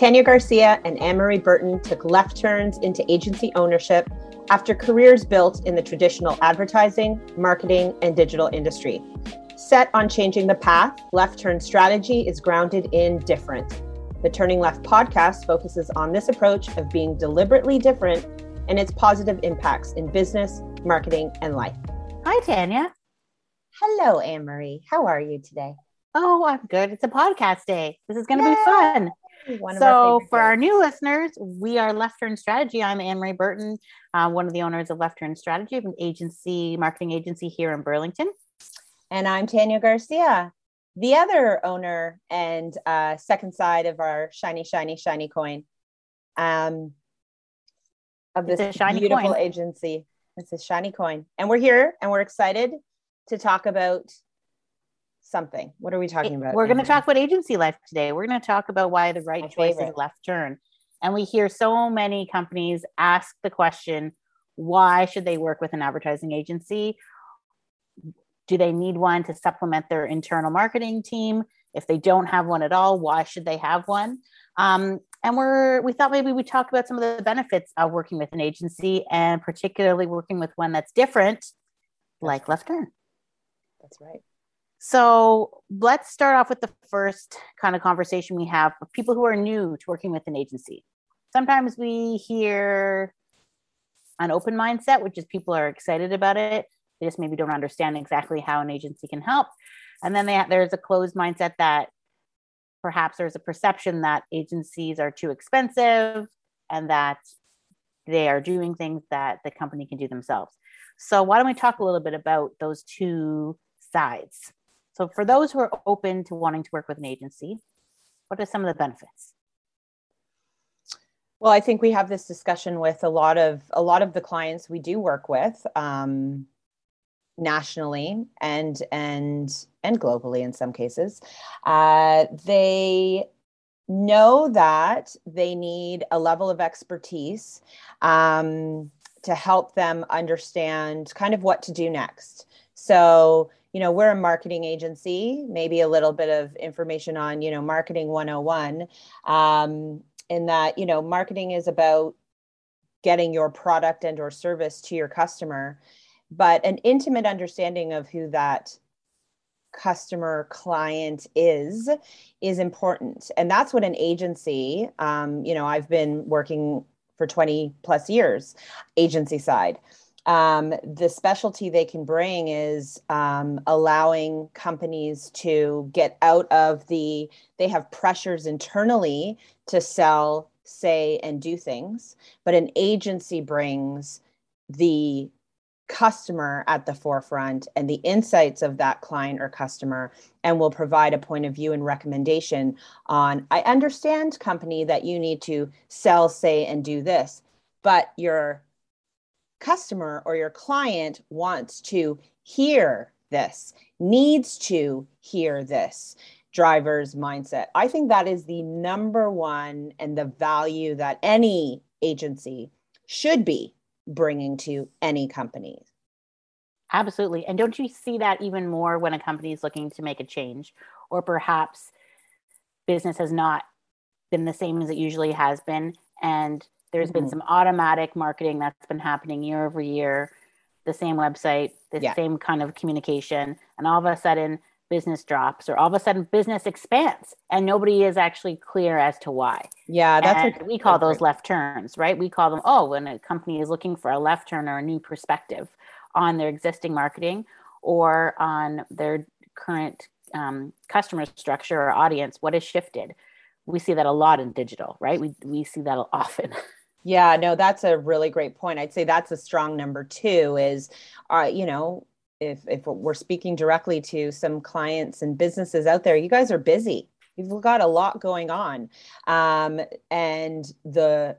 Tanya Garcia and Anne Marie Burton took left turns into agency ownership after careers built in the traditional advertising, marketing, and digital industry. Set on changing the path, Left Turn strategy is grounded in different. The Turning Left podcast focuses on this approach of being deliberately different and its positive impacts in business, marketing, and life. Hi, Tanya. Hello, Anne Marie. How are you today? Oh, I'm good. It's a podcast day. This is going to be fun. One so, for our new listeners, we are Left Turn Strategy. I'm Anne Marie Burton, uh, one of the owners of Left Turn Strategy, an agency, marketing agency here in Burlington. And I'm Tanya Garcia, the other owner and uh, second side of our shiny, shiny, shiny coin um, of this shiny beautiful coin. agency. It's a shiny coin. And we're here and we're excited to talk about something. What are we talking about? We're going to talk about agency life today. We're going to talk about why the right My choice favorite. is left turn. And we hear so many companies ask the question why should they work with an advertising agency do they need one to supplement their internal marketing team? If they don't have one at all, why should they have one? Um, and we're we thought maybe we talk about some of the benefits of working with an agency and particularly working with one that's different, like Left Turn. That's right. So let's start off with the first kind of conversation we have with people who are new to working with an agency. Sometimes we hear an open mindset, which is people are excited about it. They just maybe don't understand exactly how an agency can help. And then they, there's a closed mindset that perhaps there's a perception that agencies are too expensive and that they are doing things that the company can do themselves. So, why don't we talk a little bit about those two sides? So, for those who are open to wanting to work with an agency, what are some of the benefits? Well, I think we have this discussion with a lot of a lot of the clients we do work with. Um, nationally and and and globally in some cases uh, they know that they need a level of expertise um, to help them understand kind of what to do next so you know we're a marketing agency maybe a little bit of information on you know marketing 101 um, in that you know marketing is about getting your product and or service to your customer but an intimate understanding of who that customer client is is important. And that's what an agency um, you know i've been working for 20 plus years agency side um, the specialty they can bring is um, allowing companies to get out of the they have pressures internally to sell say and do things but an agency brings the customer at the forefront and the insights of that client or customer and will provide a point of view and recommendation on i understand company that you need to sell say and do this but your customer or your client wants to hear this needs to hear this driver's mindset i think that is the number one and the value that any agency should be bringing to any company. Absolutely. And don't you see that even more when a company is looking to make a change or perhaps business has not been the same as it usually has been and there's mm-hmm. been some automatic marketing that's been happening year over year the same website the yeah. same kind of communication and all of a sudden business drops or all of a sudden business expands and nobody is actually clear as to why. Yeah, that's what we call those left turns, right? We call them, oh, when a company is looking for a left turn or a new perspective on their existing marketing or on their current um, customer structure or audience, what has shifted? We see that a lot in digital, right? We, we see that often. Yeah, no, that's a really great point. I'd say that's a strong number two is, uh, you know, if if we're speaking directly to some clients and businesses out there, you guys are busy. You've got a lot going on, um, and the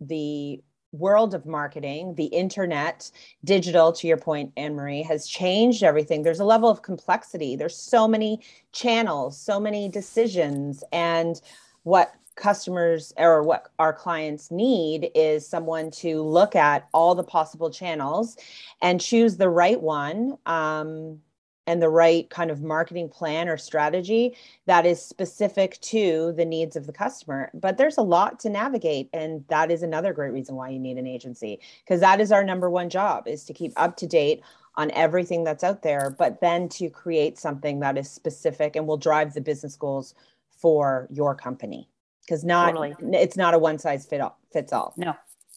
the world of marketing, the internet, digital, to your point, Anne Marie, has changed everything. There's a level of complexity. There's so many channels, so many decisions, and what customers or what our clients need is someone to look at all the possible channels and choose the right one um, and the right kind of marketing plan or strategy that is specific to the needs of the customer. But there's a lot to navigate and that is another great reason why you need an agency because that is our number one job is to keep up to date on everything that's out there but then to create something that is specific and will drive the business goals for your company because not totally. it's not a one size fit all, fits all. No.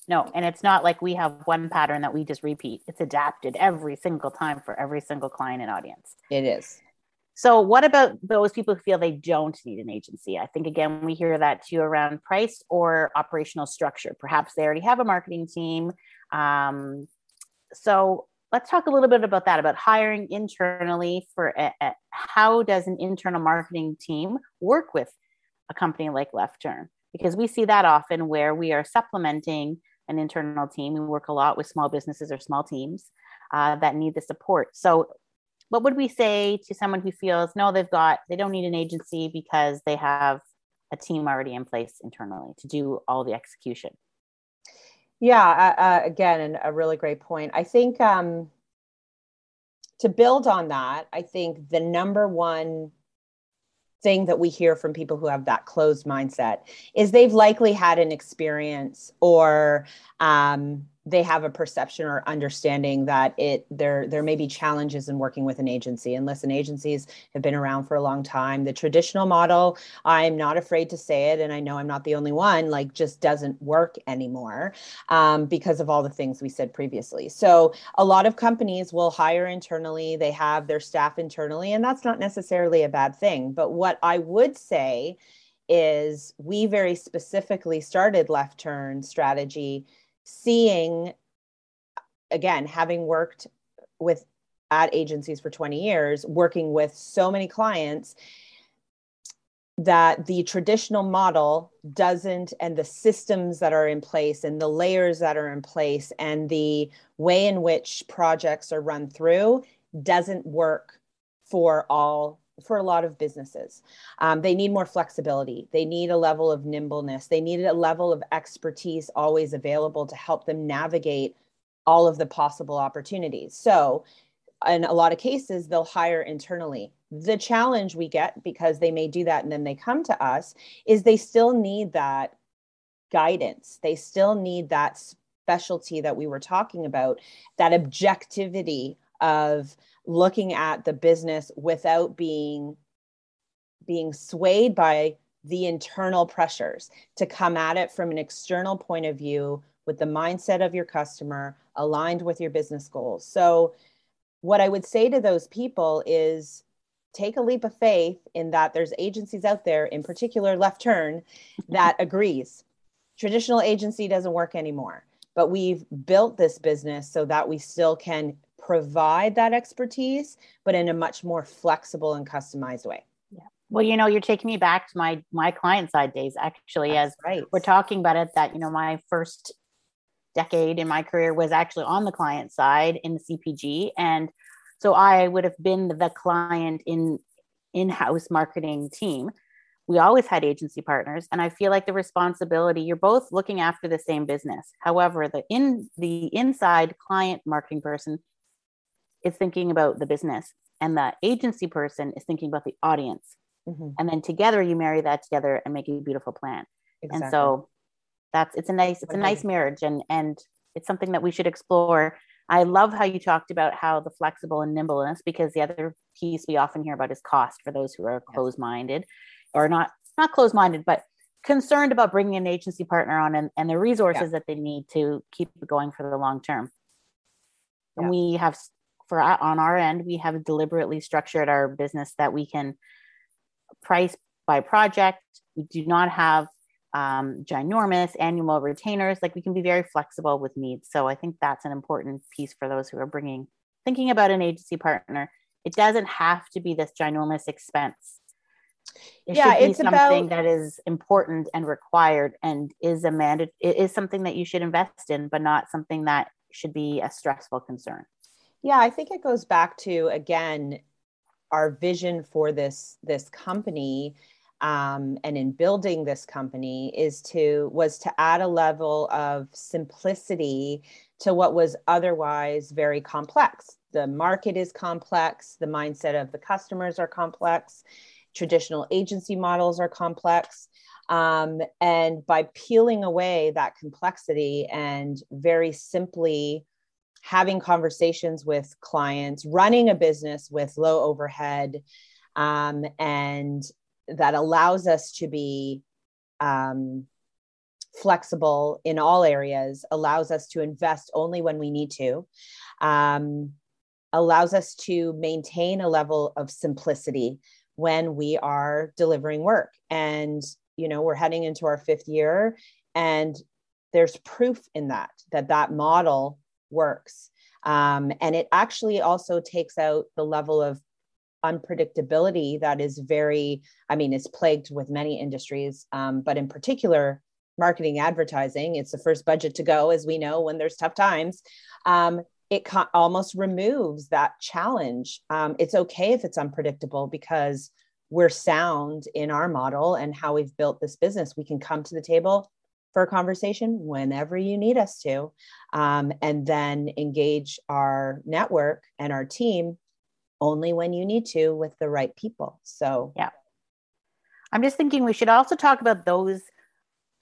No, and it's not like we have one pattern that we just repeat. It's adapted every single time for every single client and audience. It is. So, what about those people who feel they don't need an agency? I think again, we hear that too around price or operational structure. Perhaps they already have a marketing team. Um, so, let's talk a little bit about that about hiring internally for a, a, how does an internal marketing team work with a company like Left Turn? Because we see that often where we are supplementing an internal team. We work a lot with small businesses or small teams uh, that need the support. So, what would we say to someone who feels no, they've got, they don't need an agency because they have a team already in place internally to do all the execution? Yeah, uh, uh, again, a really great point. I think um, to build on that, I think the number one thing that we hear from people who have that closed mindset is they've likely had an experience or um, they have a perception or understanding that it there there may be challenges in working with an agency. And listen agencies have been around for a long time. The traditional model i'm not afraid to say it and i know i'm not the only one like just doesn't work anymore um, because of all the things we said previously. So a lot of companies will hire internally. They have their staff internally and that's not necessarily a bad thing. But what i would say is we very specifically started left turn strategy seeing again having worked with ad agencies for 20 years working with so many clients that the traditional model doesn't and the systems that are in place and the layers that are in place and the way in which projects are run through doesn't work for all for a lot of businesses. Um, they need more flexibility. They need a level of nimbleness. They need a level of expertise always available to help them navigate all of the possible opportunities. So, in a lot of cases, they'll hire internally. The challenge we get because they may do that and then they come to us is they still need that guidance. They still need that specialty that we were talking about, that objectivity of looking at the business without being being swayed by the internal pressures to come at it from an external point of view with the mindset of your customer aligned with your business goals. So what I would say to those people is take a leap of faith in that there's agencies out there in particular left turn that agrees traditional agency doesn't work anymore but we've built this business so that we still can provide that expertise, but in a much more flexible and customized way. Yeah. Well, you know, you're taking me back to my my client side days actually That's as right. we're talking about it that, you know, my first decade in my career was actually on the client side in the CPG and so I would have been the client in in-house marketing team. We always had agency partners and I feel like the responsibility you're both looking after the same business. However, the in the inside client marketing person is thinking about the business and the agency person is thinking about the audience mm-hmm. and then together you marry that together and make a beautiful plan exactly. and so that's it's a nice it's a nice marriage and and it's something that we should explore i love how you talked about how the flexible and nimbleness because the other piece we often hear about is cost for those who are closed-minded or not not closed-minded but concerned about bringing an agency partner on and, and the resources yeah. that they need to keep it going for the long term and yeah. we have for on our end, we have deliberately structured our business that we can price by project. We do not have um, ginormous annual retainers. Like we can be very flexible with needs. So I think that's an important piece for those who are bringing thinking about an agency partner. It doesn't have to be this ginormous expense. It yeah, it's something about... that is important and required and is a mandate. It is something that you should invest in, but not something that should be a stressful concern. Yeah, I think it goes back to again our vision for this this company um, and in building this company is to was to add a level of simplicity to what was otherwise very complex the market is complex, the mindset of the customers are complex, traditional agency models are complex. Um, and by peeling away that complexity and very simply having conversations with clients, running a business with low overhead, um, and that allows us to be um, flexible in all areas, allows us to invest only when we need to, um, allows us to maintain a level of simplicity when we are delivering work. And, you know, we're heading into our fifth year, and there's proof in that, that that model works. Um, and it actually also takes out the level of unpredictability that is very, I mean, it's plagued with many industries, um, but in particular, marketing advertising. It's the first budget to go, as we know, when there's tough times. Um, it co- almost removes that challenge. Um, it's okay if it's unpredictable because we're sound in our model and how we've built this business. We can come to the table for a conversation whenever you need us to, um, and then engage our network and our team only when you need to with the right people. So, yeah. I'm just thinking we should also talk about those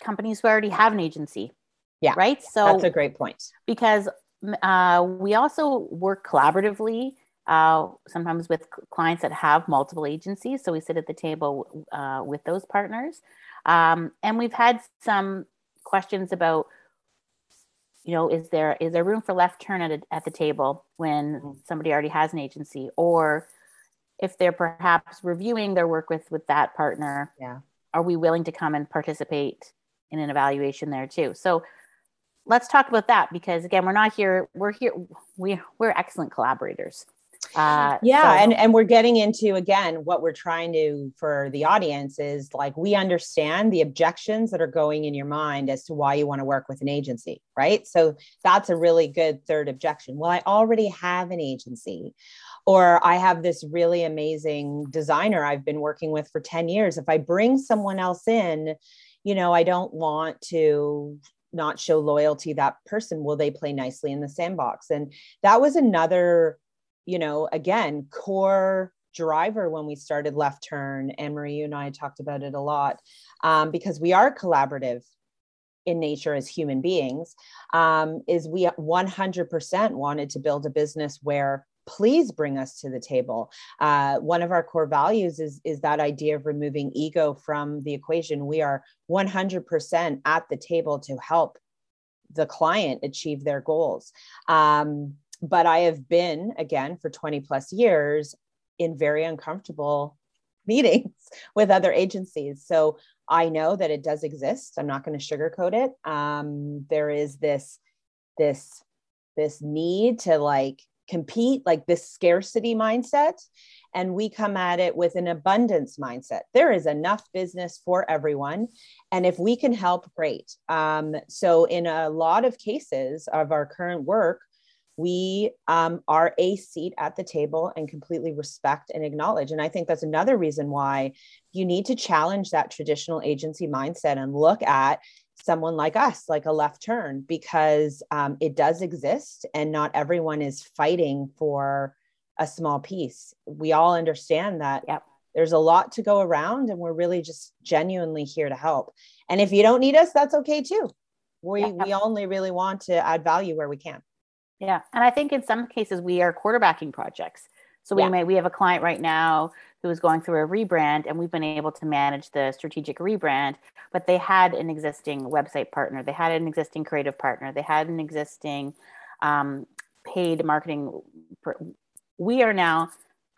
companies who already have an agency. Yeah. Right. So, that's a great point. Because uh, we also work collaboratively. Uh, sometimes with clients that have multiple agencies. So we sit at the table uh, with those partners. Um, and we've had some questions about you know is there is there room for left turn at, a, at the table when mm-hmm. somebody already has an agency? Or if they're perhaps reviewing their work with with that partner yeah. are we willing to come and participate in an evaluation there too? So let's talk about that because again we're not here we're here we, we're excellent collaborators uh, yeah, so- and and we're getting into again what we're trying to for the audience is like we understand the objections that are going in your mind as to why you want to work with an agency, right? So that's a really good third objection. Well, I already have an agency or I have this really amazing designer I've been working with for 10 years. If I bring someone else in, you know, I don't want to not show loyalty that person will they play nicely in the sandbox and that was another you know, again, core driver when we started Left Turn. Anne Marie, you and I talked about it a lot um, because we are collaborative in nature as human beings. Um, is we 100% wanted to build a business where please bring us to the table. Uh, one of our core values is, is that idea of removing ego from the equation. We are 100% at the table to help the client achieve their goals. Um, but I have been, again, for 20 plus years in very uncomfortable meetings with other agencies. So I know that it does exist. I'm not going to sugarcoat it. Um, there is this, this, this need to like compete, like this scarcity mindset. And we come at it with an abundance mindset. There is enough business for everyone. And if we can help, great. Um, so, in a lot of cases of our current work, we um, are a seat at the table and completely respect and acknowledge. And I think that's another reason why you need to challenge that traditional agency mindset and look at someone like us, like a left turn, because um, it does exist and not everyone is fighting for a small piece. We all understand that. Yep. There's a lot to go around, and we're really just genuinely here to help. And if you don't need us, that's okay too. We, yep. we only really want to add value where we can. Yeah. And I think in some cases we are quarterbacking projects. So we yeah. may we have a client right now who is going through a rebrand and we've been able to manage the strategic rebrand, but they had an existing website partner, they had an existing creative partner, they had an existing um, paid marketing. We are now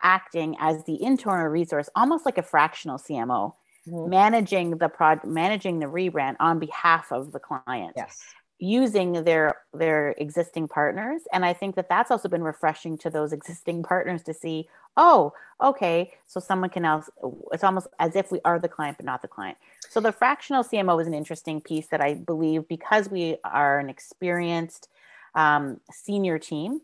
acting as the internal resource, almost like a fractional CMO, mm-hmm. managing the project, managing the rebrand on behalf of the client. Yes using their their existing partners. And i think that that's also been refreshing to those existing partners to see oh okay so someone can else it's almost as if we are the client but not the client. So the fractional cmo is an interesting piece that i believe because we are an experienced um, senior team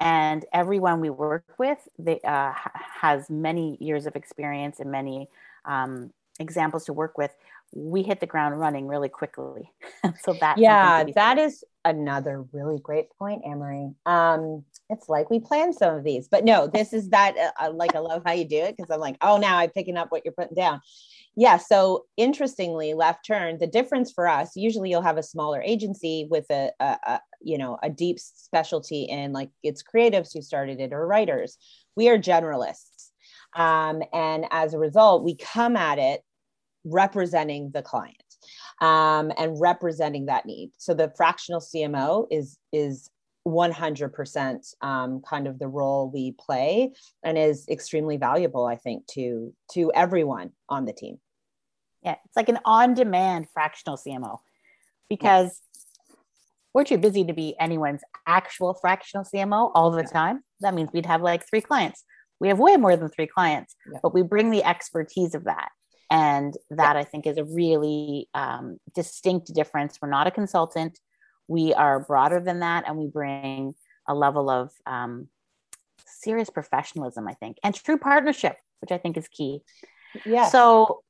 and everyone we work with they, uh, has many years of experience and many um, examples to work with, we hit the ground running really quickly. so that yeah, that is another really great point, Anne Marie. Um, it's like we planned some of these, but no, this is that. Uh, like I love how you do it because I'm like, oh, now I'm picking up what you're putting down. Yeah. So interestingly, left turn. The difference for us, usually you'll have a smaller agency with a, a, a you know a deep specialty in like it's creatives who started it or writers. We are generalists, um, and as a result, we come at it representing the client um, and representing that need. So the fractional CMO is is 100% um, kind of the role we play and is extremely valuable i think to to everyone on the team. Yeah it's like an on-demand fractional cmo because we're too busy to be anyone's actual fractional cmo all the time. That means we'd have like three clients. We have way more than three clients yeah. but we bring the expertise of that and that i think is a really um, distinct difference. We're not a consultant. We are broader than that and we bring a level of um, serious professionalism i think and true partnership which i think is key. Yeah so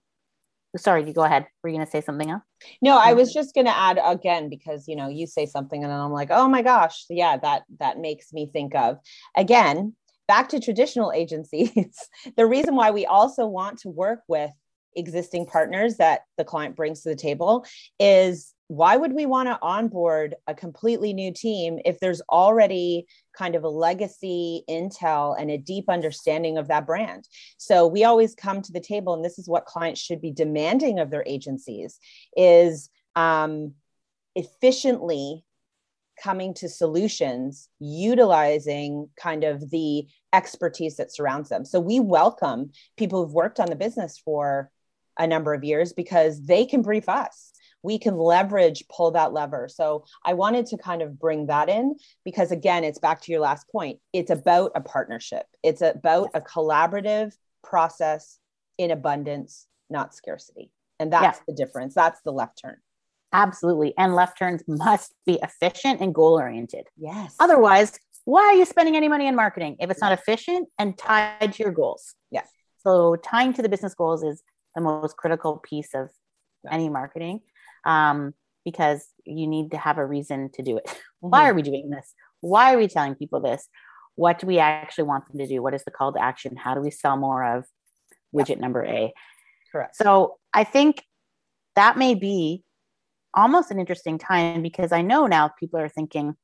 sorry you go ahead. Were you going to say something else? No i was just going to add again because you know you say something and then i'm like oh my gosh yeah that that makes me think of again back to traditional agencies the reason why we also want to work with existing partners that the client brings to the table is why would we want to onboard a completely new team if there's already kind of a legacy intel and a deep understanding of that brand? So we always come to the table and this is what clients should be demanding of their agencies is um, efficiently coming to solutions utilizing kind of the expertise that surrounds them. So we welcome people who've worked on the business for a number of years because they can brief us. We can leverage pull that lever. So i wanted to kind of bring that in because again it's back to your last point. It's about a partnership. It's about a collaborative process in abundance not scarcity. And that's yeah. the difference. That's the left turn. Absolutely. And left turns must be efficient and goal oriented yes. Otherwise why are you spending any money in marketing if it's not efficient and tied to your goals? Yes. So tying to the business goals is the most critical piece of any marketing um, because you need to have a reason to do it. Mm-hmm. Why are we doing this? Why are we telling people this? What do we actually want them to do? What is the call to action? How do we sell more of widget number A? Correct. So I think that may be almost an interesting time because I know now people are thinking,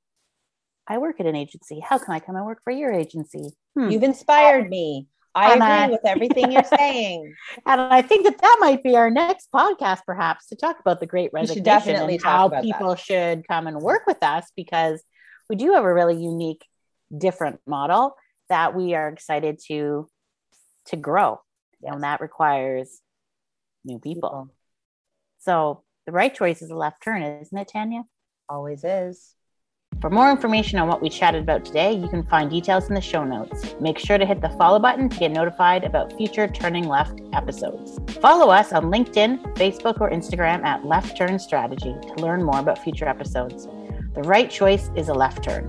I work at an agency. How can I come and work for your agency? Hmm. You've inspired me. I and agree I, with everything you're saying. and I think that that might be our next podcast, perhaps, to talk about the Great Resignation definitely and how people that. should come and work with us because we do have a really unique, different model that we are excited to to grow, yes. and that requires new people. people. So the right choice is a left turn, isn't it, Tanya? Always is. For more information on what we chatted about today, you can find details in the show notes. Make sure to hit the follow button to get notified about future Turning Left episodes. Follow us on LinkedIn, Facebook, or Instagram at Left Turn Strategy to learn more about future episodes. The right choice is a left turn.